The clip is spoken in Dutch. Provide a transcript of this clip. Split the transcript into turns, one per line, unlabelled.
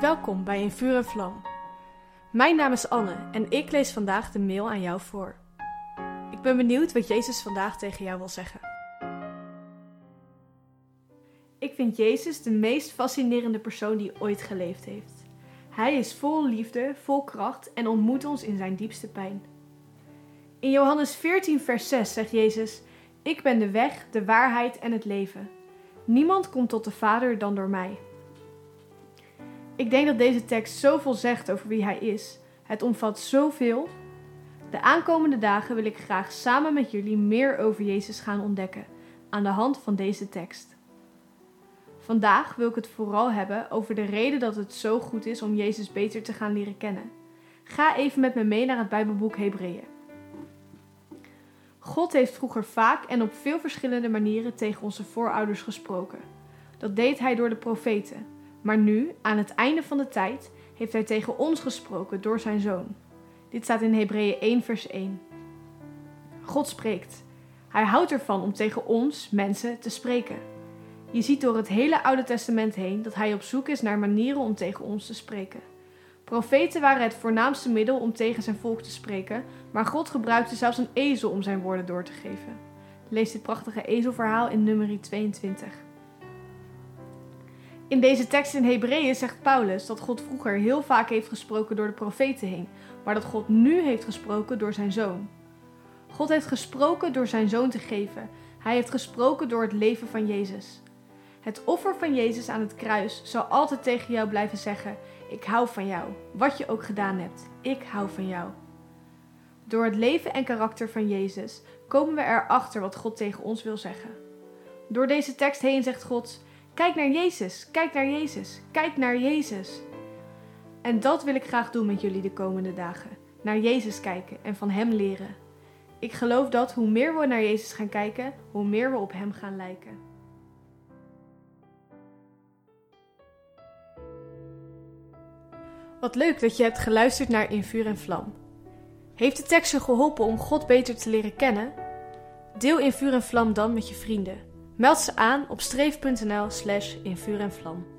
Welkom bij In Vuur en Vlam. Mijn naam is Anne en ik lees vandaag de mail aan jou voor. Ik ben benieuwd wat Jezus vandaag tegen jou wil zeggen. Ik vind Jezus de meest fascinerende persoon die ooit geleefd heeft. Hij is vol liefde, vol kracht en ontmoet ons in zijn diepste pijn. In Johannes 14, vers 6 zegt Jezus: Ik ben de weg, de waarheid en het leven. Niemand komt tot de Vader dan door mij. Ik denk dat deze tekst zoveel zegt over wie hij is. Het omvat zoveel. De aankomende dagen wil ik graag samen met jullie meer over Jezus gaan ontdekken aan de hand van deze tekst. Vandaag wil ik het vooral hebben over de reden dat het zo goed is om Jezus beter te gaan leren kennen. Ga even met me mee naar het Bijbelboek Hebreeën. God heeft vroeger vaak en op veel verschillende manieren tegen onze voorouders gesproken. Dat deed hij door de profeten. Maar nu, aan het einde van de tijd, heeft hij tegen ons gesproken door zijn zoon. Dit staat in Hebreeën 1, vers 1. God spreekt. Hij houdt ervan om tegen ons, mensen, te spreken. Je ziet door het hele Oude Testament heen dat hij op zoek is naar manieren om tegen ons te spreken. Profeten waren het voornaamste middel om tegen zijn volk te spreken, maar God gebruikte zelfs een ezel om zijn woorden door te geven. Lees dit prachtige ezelverhaal in nummer 22. In deze tekst in Hebreeën zegt Paulus dat God vroeger heel vaak heeft gesproken door de profeten heen, maar dat God nu heeft gesproken door zijn zoon. God heeft gesproken door zijn zoon te geven. Hij heeft gesproken door het leven van Jezus. Het offer van Jezus aan het kruis zal altijd tegen jou blijven zeggen: Ik hou van jou, wat je ook gedaan hebt. Ik hou van jou. Door het leven en karakter van Jezus komen we erachter wat God tegen ons wil zeggen. Door deze tekst heen zegt God: Kijk naar Jezus, kijk naar Jezus, kijk naar Jezus. En dat wil ik graag doen met jullie de komende dagen. Naar Jezus kijken en van Hem leren. Ik geloof dat hoe meer we naar Jezus gaan kijken, hoe meer we op Hem gaan lijken. Wat leuk dat je hebt geluisterd naar In Vuur en Vlam. Heeft de tekst je geholpen om God beter te leren kennen? Deel In Vuur en Vlam dan met je vrienden. Meld ze aan op streef.nl slash in vuur en vlam.